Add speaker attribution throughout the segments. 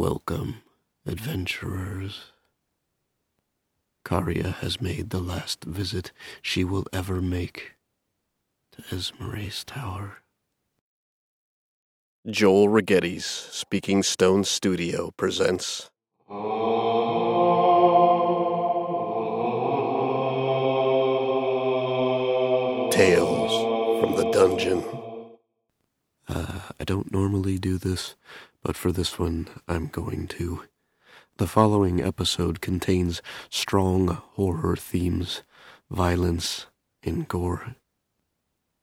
Speaker 1: Welcome, adventurers. Karia has made the last visit she will ever make to Esmeralda's Tower.
Speaker 2: Joel Rigetti's Speaking Stone Studio presents. Tales from the Dungeon.
Speaker 1: Uh, I don't normally do this, but for this one, I'm going to. The following episode contains strong horror themes, violence, and gore.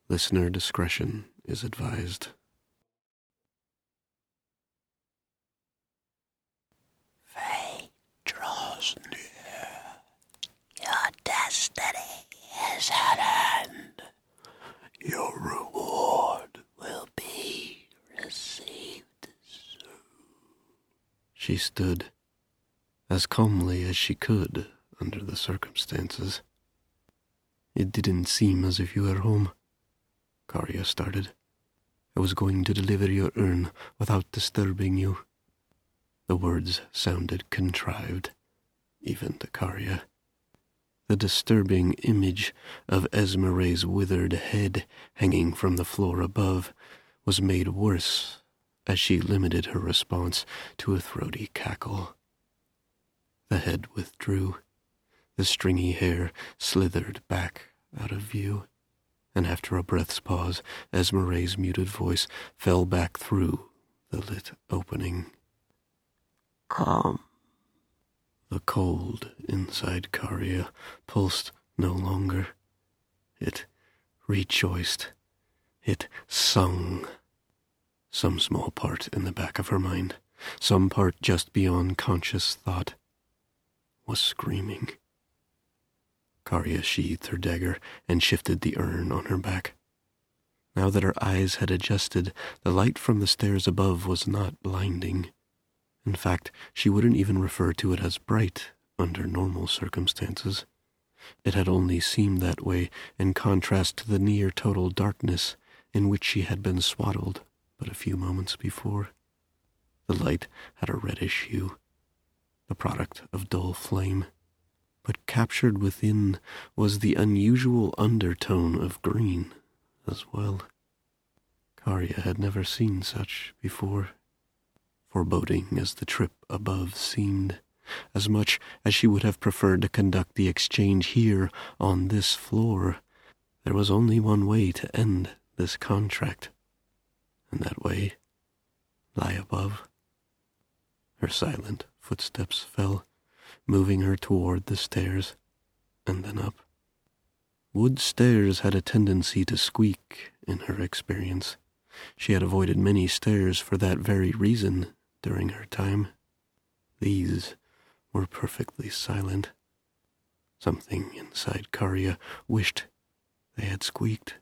Speaker 1: Listener discretion is advised.
Speaker 3: Fate draws near. Your destiny is at hand. Your reward will be received soon.
Speaker 1: She stood as calmly as she could under the circumstances. It didn't seem as if you were home. Karya started. I was going to deliver your urn without disturbing you. The words sounded contrived, even to Karya. The disturbing image of Esmeray's withered head hanging from the floor above was made worse as she limited her response to a throaty cackle. The head withdrew. The stringy hair slithered back out of view. And after a breath's pause, Esmeray's muted voice fell back through the lit opening.
Speaker 3: Come.
Speaker 1: The cold inside Karia pulsed no longer. It rejoiced. It sung. Some small part in the back of her mind, some part just beyond conscious thought, was screaming. Karya sheathed her dagger and shifted the urn on her back. Now that her eyes had adjusted, the light from the stairs above was not blinding. In fact, she wouldn't even refer to it as bright under normal circumstances. It had only seemed that way in contrast to the near total darkness in which she had been swaddled but a few moments before. The light had a reddish hue, the product of dull flame, but captured within was the unusual undertone of green as well. Karya had never seen such before. Foreboding as the trip above seemed, as much as she would have preferred to conduct the exchange here on this floor, there was only one way to end this contract, and that way lie above. Her silent footsteps fell, moving her toward the stairs, and then up. Wood stairs had a tendency to squeak in her experience. She had avoided many stairs for that very reason during her time. These were perfectly silent. Something inside Karya wished they had squeaked.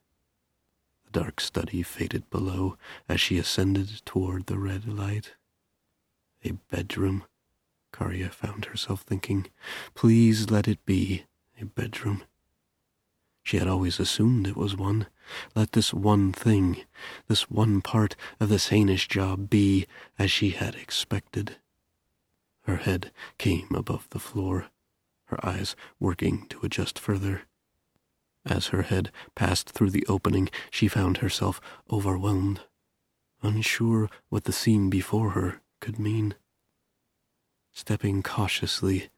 Speaker 1: Dark study faded below as she ascended toward the red light. A bedroom, Karya found herself thinking. Please let it be a bedroom. She had always assumed it was one. Let this one thing, this one part of this heinous job be as she had expected. Her head came above the floor, her eyes working to adjust further. As her head passed through the opening, she found herself overwhelmed, unsure what the scene before her could mean. Stepping cautiously,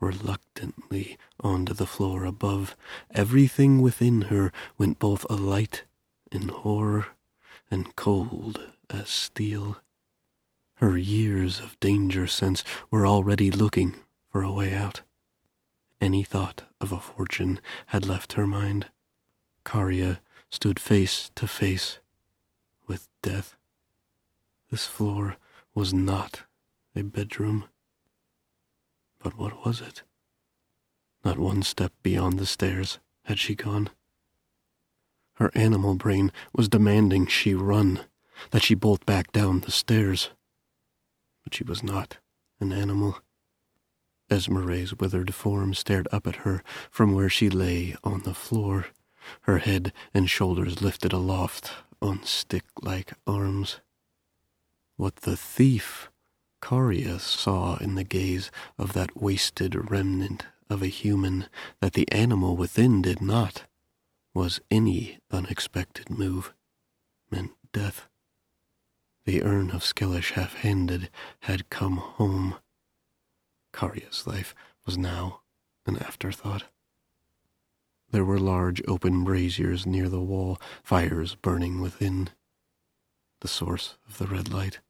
Speaker 1: reluctantly onto the floor above, everything within her went both alight in horror and cold as steel. Her years of danger sense were already looking for a way out. Any thought of a fortune had left her mind. Karya stood face to face with death. This floor was not a bedroom. But what was it? Not one step beyond the stairs had she gone. Her animal brain was demanding she run, that she bolt back down the stairs. But she was not an animal. Esmeray's withered form stared up at her from where she lay on the floor, her head and shoulders lifted aloft on stick like arms. What the thief Karya saw in the gaze of that wasted remnant of a human that the animal within did not, was any unexpected move, meant death. The urn of Skellish half-handed had come home. Karya's life was now an afterthought. There were large open braziers near the wall, fires burning within. The source of the red light.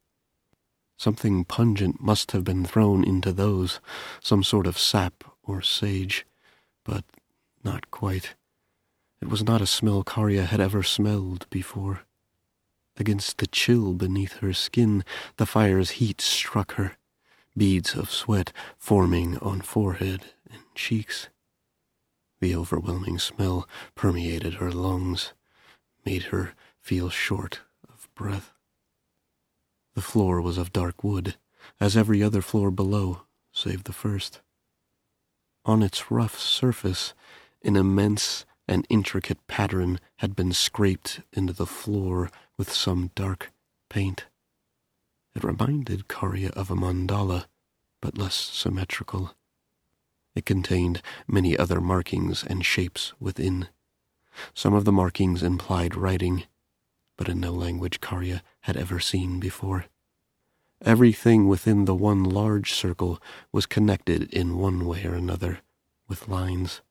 Speaker 1: Something pungent must have been thrown into those, some sort of sap or sage, but not quite. It was not a smell Karya had ever smelled before. Against the chill beneath her skin, the fire's heat struck her, beads of sweat forming on forehead and cheeks. The overwhelming smell permeated her lungs, made her feel short of breath. The floor was of dark wood, as every other floor below, save the first. On its rough surface, an immense and intricate pattern had been scraped into the floor with some dark paint. It reminded Karya of a mandala, but less symmetrical. It contained many other markings and shapes within. Some of the markings implied writing, but in no language Karya had ever seen before. Everything within the one large circle was connected in one way or another with lines.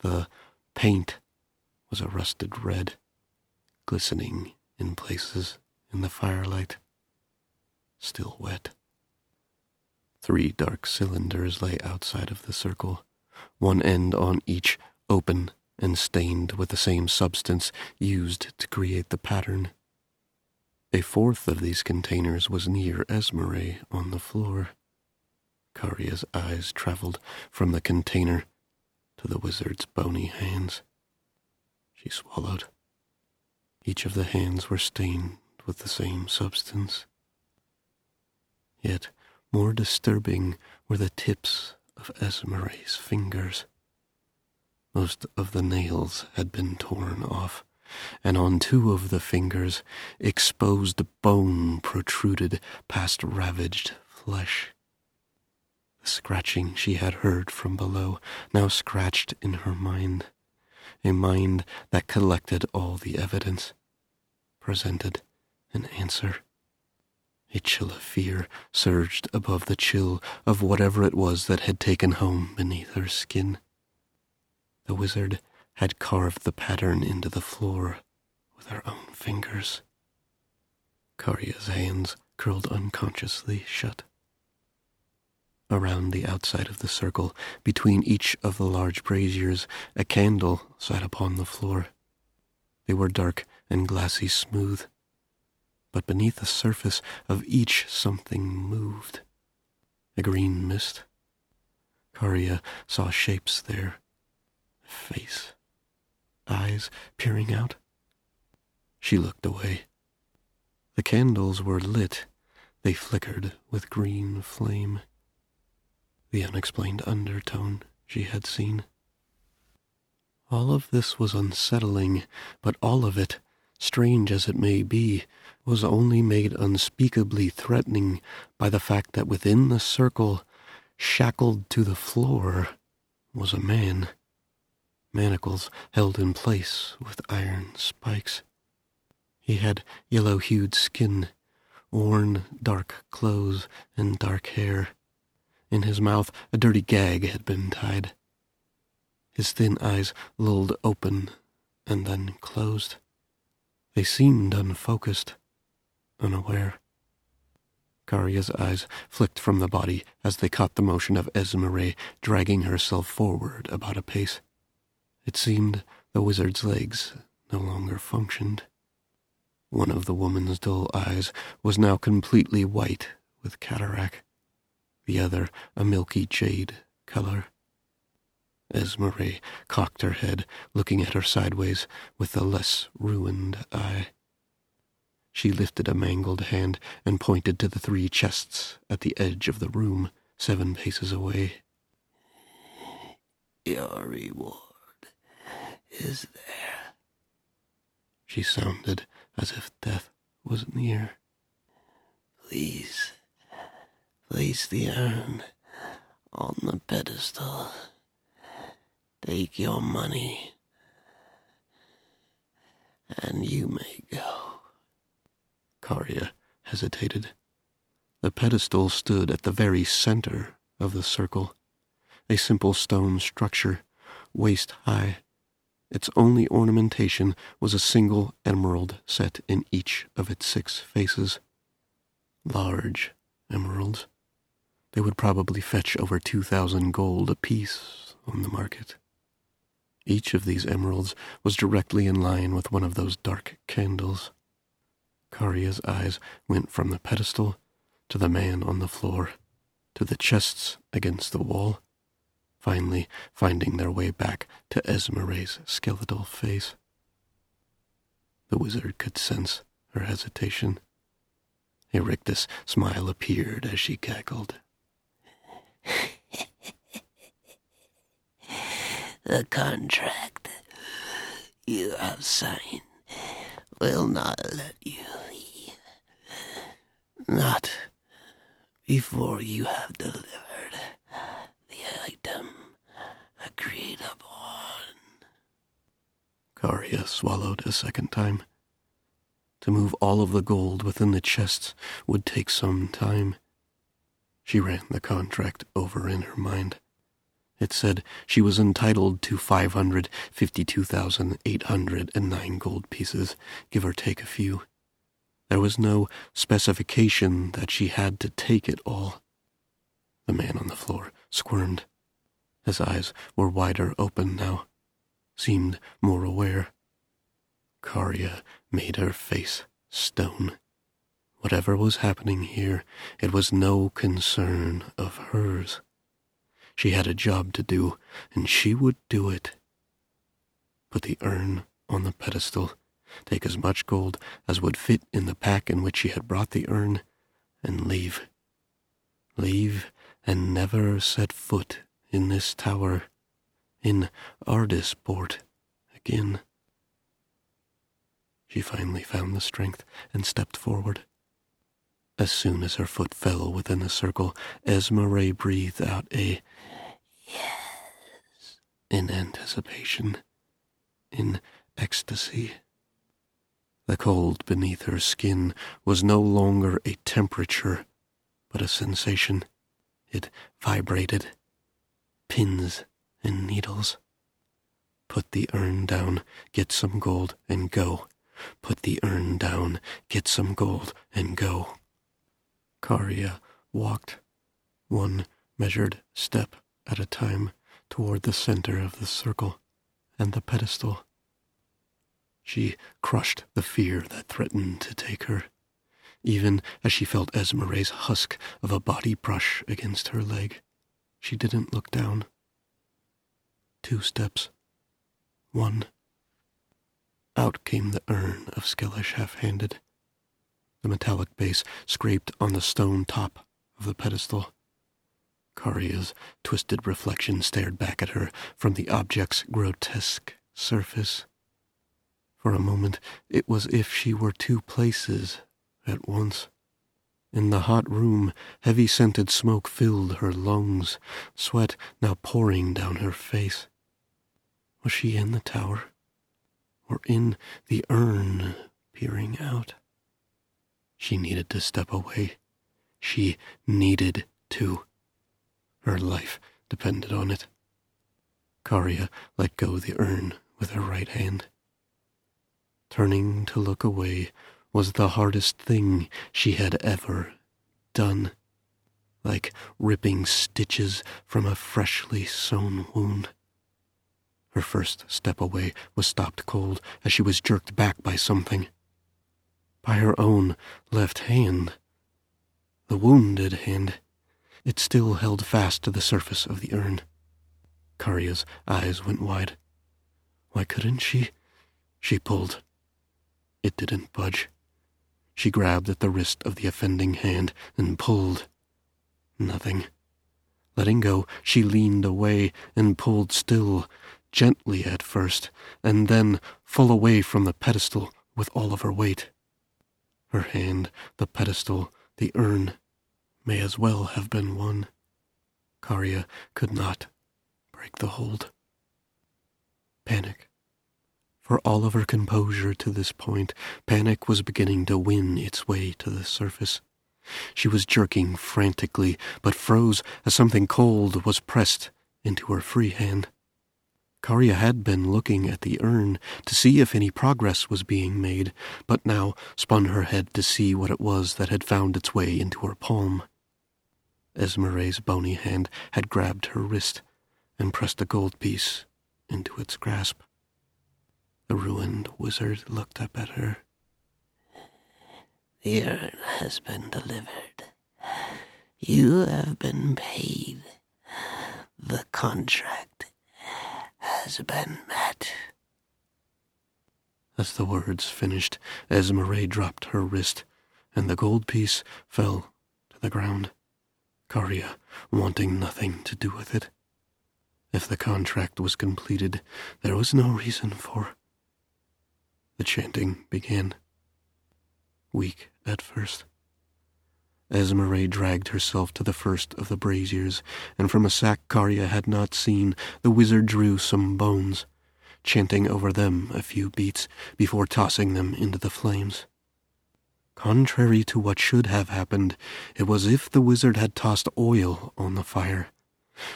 Speaker 1: The paint was a rusted red, glistening in places in the firelight, still wet. Three dark cylinders lay outside of the circle, one end on each open and stained with the same substance used to create the pattern. A fourth of these containers was near Esmeralda on the floor. Karya's eyes traveled from the container to the wizard's bony hands. She swallowed. Each of the hands were stained with the same substance. Yet more disturbing were the tips of Esmeralda's fingers. Most of the nails had been torn off, and on two of the fingers exposed bone protruded past ravaged flesh. The scratching she had heard from below now scratched in her mind, a mind that collected all the evidence, presented an answer. A chill of fear surged above the chill of whatever it was that had taken home beneath her skin. The wizard had carved the pattern into the floor with her own fingers. Karya's hands curled unconsciously shut. Around the outside of the circle, between each of the large braziers, a candle sat upon the floor. They were dark and glassy smooth, but beneath the surface of each something moved. A green mist. Karya saw shapes there. Face. Eyes peering out. She looked away. The candles were lit. They flickered with green flame. The unexplained undertone she had seen. All of this was unsettling, but all of it, strange as it may be, was only made unspeakably threatening by the fact that within the circle, shackled to the floor, was a man. Manacles held in place with iron spikes. He had yellow hued skin, worn dark clothes, and dark hair. In his mouth, a dirty gag had been tied. His thin eyes lulled open and then closed. They seemed unfocused unaware. Karya's eyes flicked from the body as they caught the motion of Esmeralda dragging herself forward about a pace. It seemed the wizard's legs no longer functioned. One of the woman's dull eyes was now completely white with cataract, the other a milky jade color. Esmeralda cocked her head, looking at her sideways with the less ruined eye. She lifted a mangled hand and pointed to the three chests at the edge of the room, seven paces away.
Speaker 3: Your reward is there.
Speaker 1: She sounded as if death was near.
Speaker 3: Please place the urn on the pedestal. Take your money, and you may go.
Speaker 1: Karya hesitated. The pedestal stood at the very center of the circle, a simple stone structure, waist high. Its only ornamentation was a single emerald set in each of its six faces. Large emeralds. They would probably fetch over 2,000 gold apiece on the market. Each of these emeralds was directly in line with one of those dark candles. Karya's eyes went from the pedestal to the man on the floor, to the chests against the wall, finally finding their way back to Esmere's skeletal face. The wizard could sense her hesitation. A rictus smile appeared as she cackled.
Speaker 3: the contract you have signed will not let you leave. Not before you have delivered the item agreed upon.
Speaker 1: Karya swallowed a second time. To move all of the gold within the chests would take some time. She ran the contract over in her mind. It said she was entitled to 552,809 gold pieces, give or take a few. There was no specification that she had to take it all. The man on the floor squirmed. His eyes were wider open now, seemed more aware. Karya made her face stone. Whatever was happening here, it was no concern of hers. She had a job to do, and she would do it. Put the urn on the pedestal, take as much gold as would fit in the pack in which she had brought the urn, and leave. Leave and never set foot in this tower, in Ardisport again. She finally found the strength and stepped forward. As soon as her foot fell within the circle, Esmere breathed out a
Speaker 3: yes
Speaker 1: in anticipation, in ecstasy. The cold beneath her skin was no longer a temperature, but a sensation. It vibrated. Pins and needles. Put the urn down, get some gold, and go. Put the urn down, get some gold, and go. Karya walked, one measured step at a time, toward the center of the circle and the pedestal. She crushed the fear that threatened to take her, even as she felt Esmere's husk of a body brush against her leg. She didn't look down. Two steps. One. Out came the urn of Skellish half-handed. The metallic base scraped on the stone top of the pedestal. Karya's twisted reflection stared back at her from the object's grotesque surface. For a moment, it was as if she were two places at once. In the hot room, heavy scented smoke filled her lungs, sweat now pouring down her face. Was she in the tower? Or in the urn peering out? She needed to step away. She needed to. Her life depended on it. Karya let go the urn with her right hand. Turning to look away was the hardest thing she had ever done, like ripping stitches from a freshly sewn wound. Her first step away was stopped cold as she was jerked back by something. By her own left hand. The wounded hand. It still held fast to the surface of the urn. Karya's eyes went wide. Why couldn't she? She pulled. It didn't budge. She grabbed at the wrist of the offending hand and pulled. Nothing. Letting go, she leaned away and pulled still, gently at first, and then full away from the pedestal with all of her weight. Her hand, the pedestal, the urn, may as well have been one. Karya could not break the hold. Panic. For all of her composure to this point, panic was beginning to win its way to the surface. She was jerking frantically, but froze as something cold was pressed into her free hand. Karya had been looking at the urn to see if any progress was being made, but now spun her head to see what it was that had found its way into her palm. Esmere's bony hand had grabbed her wrist and pressed a gold piece into its grasp. The ruined wizard looked up at her.
Speaker 3: The urn has been delivered. You have been paid. The contract has been met.
Speaker 1: As the words finished, Esmere dropped her wrist, and the gold piece fell to the ground. Karya wanting nothing to do with it. If the contract was completed, there was no reason for. The chanting began. Weak at first. Esmeralda dragged herself to the first of the braziers, and from a sack Karya had not seen, the wizard drew some bones, chanting over them a few beats before tossing them into the flames. Contrary to what should have happened, it was as if the wizard had tossed oil on the fire.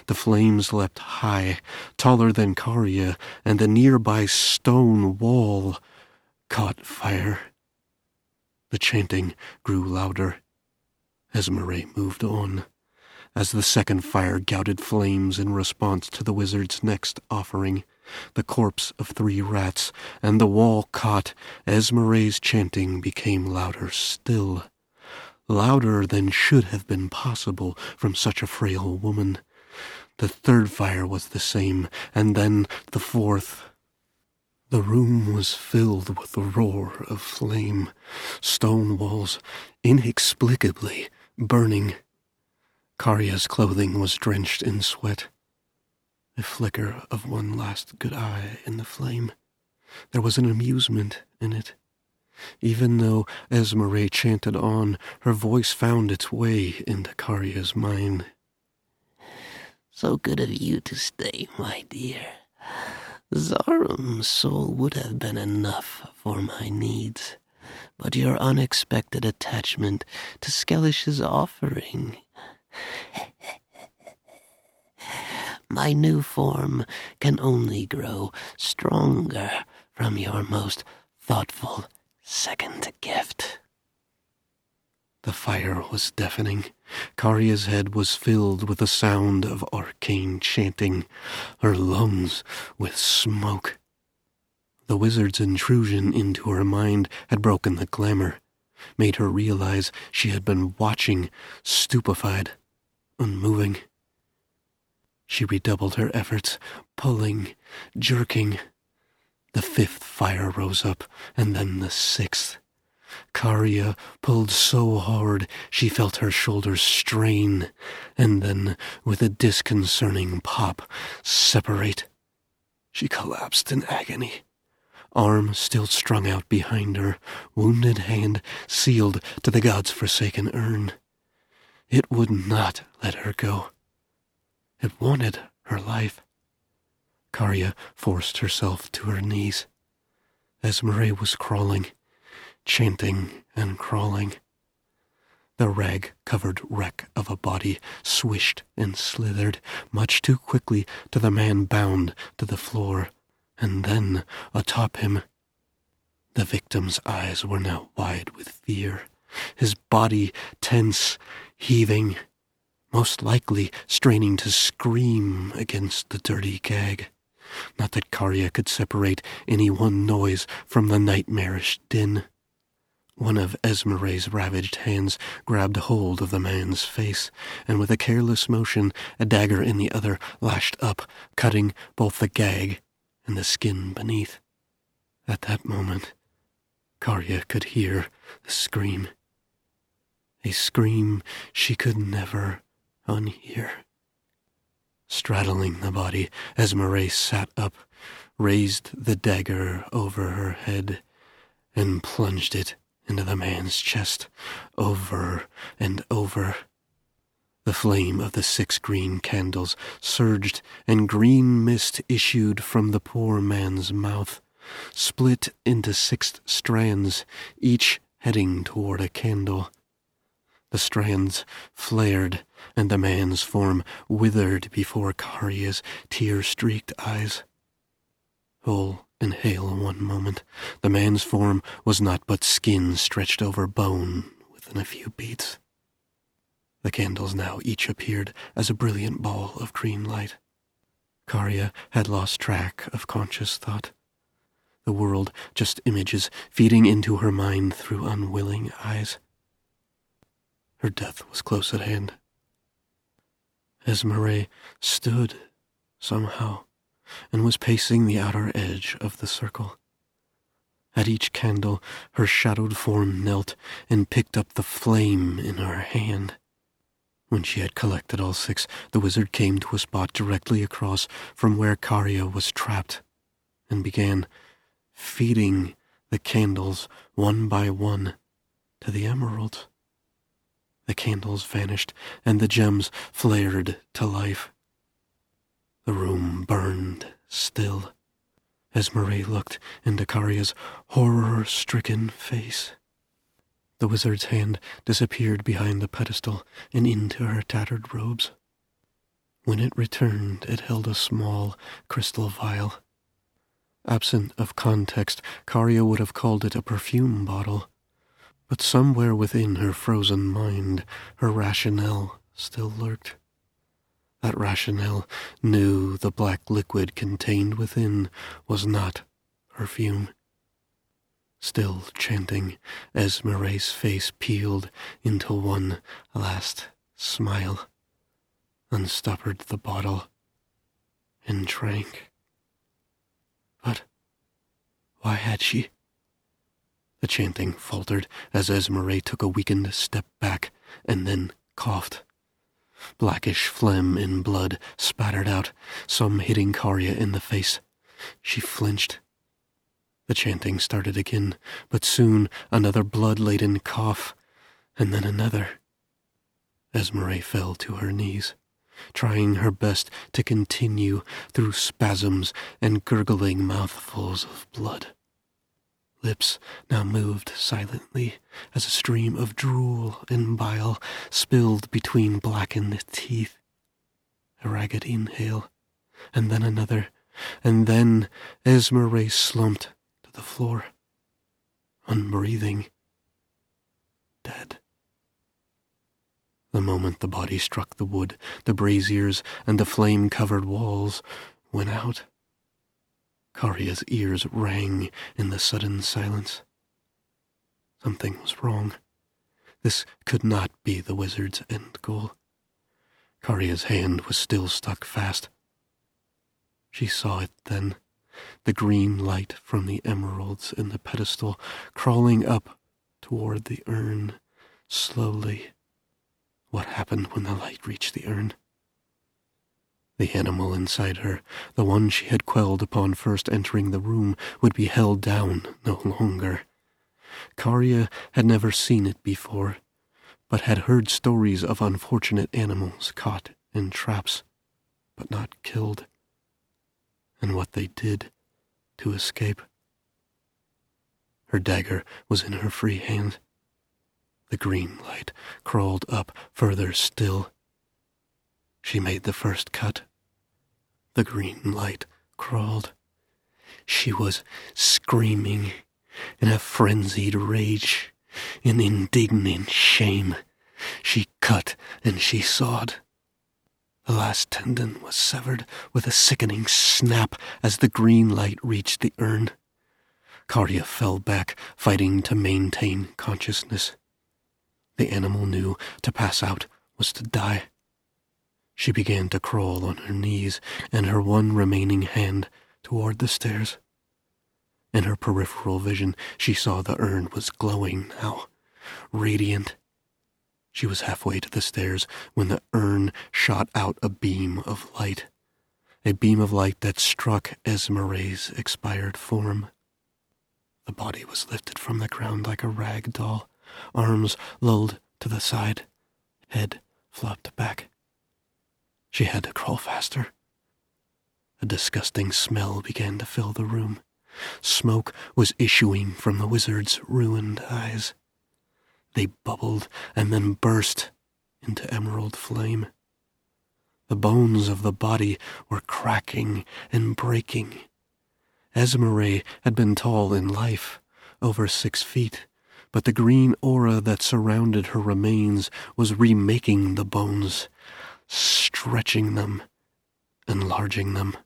Speaker 1: The flames leapt high, taller than Karya, and the nearby stone wall caught fire. The chanting grew louder. Esmeralda moved on, as the second fire gouted flames in response to the wizard's next offering, the corpse of three rats, and the wall caught. Esmeralda's chanting became louder still, louder than should have been possible from such a frail woman. The third fire was the same, and then the fourth. The room was filled with the roar of flame, stone walls inexplicably burning. Karya's clothing was drenched in sweat. A flicker of one last good eye in the flame. There was an amusement in it. Even though Esmeralda chanted on, her voice found its way into Karya's mind.
Speaker 3: So good of you to stay, my dear. Zarum's soul would have been enough for my needs but your unexpected attachment to Skellish's offering. My new form can only grow stronger from your most thoughtful second gift.
Speaker 1: The fire was deafening. Karya's head was filled with the sound of arcane chanting, her lungs with smoke. The wizard's intrusion into her mind had broken the glamour, made her realize she had been watching, stupefied, unmoving. She redoubled her efforts, pulling, jerking. The fifth fire rose up, and then the sixth. Karya pulled so hard she felt her shoulders strain, and then, with a disconcerting pop, separate. She collapsed in agony arm still strung out behind her, wounded hand sealed to the god's forsaken urn. It would not let her go. It wanted her life. Karya forced herself to her knees. as Esmeralda was crawling, chanting and crawling. The rag-covered wreck of a body swished and slithered much too quickly to the man bound to the floor and then atop him. The victim's eyes were now wide with fear, his body tense, heaving, most likely straining to scream against the dirty gag. Not that Karya could separate any one noise from the nightmarish din. One of Esmeralda's ravaged hands grabbed hold of the man's face, and with a careless motion, a dagger in the other lashed up, cutting both the gag and the skin beneath. At that moment, Karya could hear the scream. A scream she could never unhear. Straddling the body, Esmeralda sat up, raised the dagger over her head, and plunged it into the man's chest, over and over. The flame of the six green candles surged, and green mist issued from the poor man's mouth, split into six strands, each heading toward a candle. The strands flared, and the man's form withered before Karia's tear-streaked eyes. Whole and hale one moment, the man's form was not but skin stretched over bone within a few beats. The candles now each appeared as a brilliant ball of green light. Karia had lost track of conscious thought. The world just images feeding into her mind through unwilling eyes. Her death was close at hand. Esmeré stood, somehow, and was pacing the outer edge of the circle. At each candle, her shadowed form knelt and picked up the flame in her hand. When she had collected all six, the wizard came to a spot directly across from where Karia was trapped and began feeding the candles one by one to the emerald. The candles vanished, and the gems flared to life. The room burned still Esmeré looked into Karia's horror-stricken face. The wizard's hand disappeared behind the pedestal and into her tattered robes. When it returned, it held a small crystal vial. Absent of context, Karia would have called it a perfume bottle. But somewhere within her frozen mind, her rationale still lurked. That rationale knew the black liquid contained within was not perfume. Still chanting, as Esmeré's face peeled into one last smile, unstoppered the bottle, and drank. But why had she? The chanting faltered as Esmeré took a weakened step back and then coughed. Blackish phlegm and blood spattered out, some hitting Karia in the face. She flinched. The chanting started again, but soon another blood-laden cough, and then another. Esmeré fell to her knees, trying her best to continue through spasms and gurgling mouthfuls of blood. Lips now moved silently as a stream of drool and bile spilled between blackened teeth. A ragged inhale, and then another, and then Esmeré slumped the floor, unbreathing, dead. The moment the body struck the wood, the braziers and the flame-covered walls went out. Karia's ears rang in the sudden silence. Something was wrong. This could not be the wizard's end goal. Karia's hand was still stuck fast. She saw it then, the green light from the emeralds in the pedestal crawling up toward the urn, slowly. What happened when the light reached the urn? The animal inside her, the one she had quelled upon first entering the room, would be held down no longer. Karia had never seen it before, but had heard stories of unfortunate animals caught in traps, but not killed, and what they did to escape. Her dagger was in her free hand. The green light crawled up further still. She made the first cut the green light crawled. She was screaming in a frenzied rage, in indignant shame. She cut and she sawed. The last tendon was severed with a sickening snap as the green light reached the urn. Karia fell back, fighting to maintain consciousness. The animal knew to pass out was to die. She began to crawl on her knees and her one remaining hand toward the stairs. In her peripheral vision, she saw the urn was glowing now, radiant. She was halfway to the stairs when the urn shot out a beam of light, a beam of light that struck Esmeré's expired form. The body was lifted from the ground like a rag doll, arms lulled to the side, head flopped back. She had to crawl faster. A disgusting smell began to fill the room. Smoke was issuing from the wizard's ruined eyes. They bubbled and then burst into emerald flame. The bones of the body were cracking and breaking. Esmeralda had been tall in life, over six feet, but the green aura that surrounded her remains was remaking the bones, stretching them, enlarging them.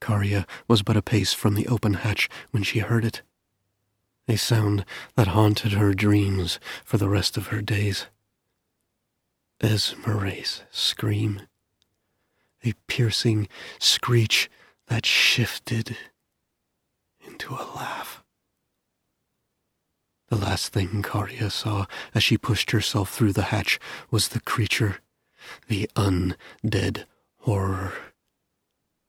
Speaker 1: Karia was but a pace from the open hatch when she heard it. A sound that haunted her dreams for the rest of her days. Esmeralda's scream. A piercing screech that shifted into a laugh. The last thing Karia saw as she pushed herself through the hatch was the creature, the undead horror.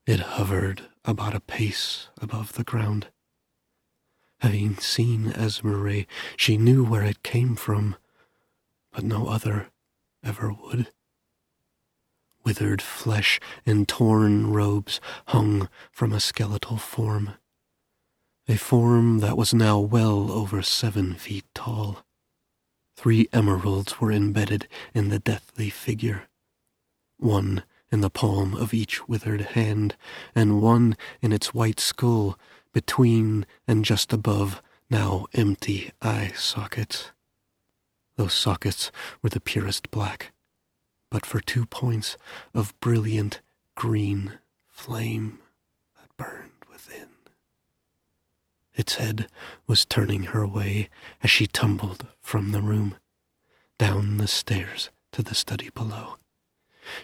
Speaker 1: It hovered about a pace above the ground. Having seen Esmeralda, she knew where it came from, but no other ever would. Withered flesh and torn robes hung from a skeletal form a form that was now well over seven feet tall. Three emeralds were embedded in the deathly figure, one in the palm of each withered hand, and one in its white skull between and just above now empty eye sockets. Those sockets were the purest black, but for two points of brilliant green flame that burned. Within. Its head was turning her way as she tumbled from the room, down the stairs to the study below.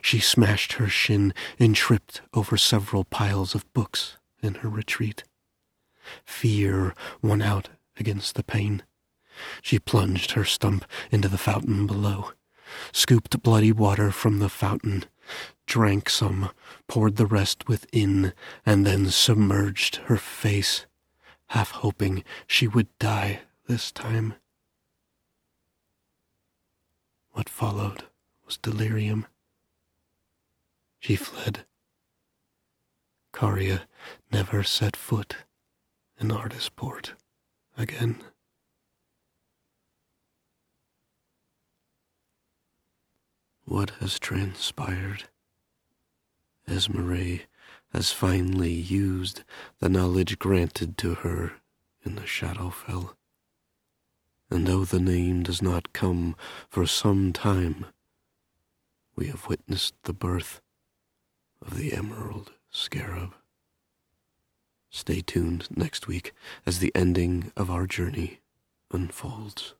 Speaker 1: She smashed her shin and tripped over several piles of books in her retreat. Fear won out against the pain. She plunged her stump into the fountain below, scooped bloody water from the fountain, drank some, poured the rest within, and then submerged her face half hoping she would die this time. What followed was delirium. She fled. Karia never set foot in Artisport again. What has transpired? Esmeralda has finally used the knowledge granted to her in the Shadowfell. And though the name does not come for some time, we have witnessed the birth of the Emerald Scarab. Stay tuned next week as the ending of our journey unfolds.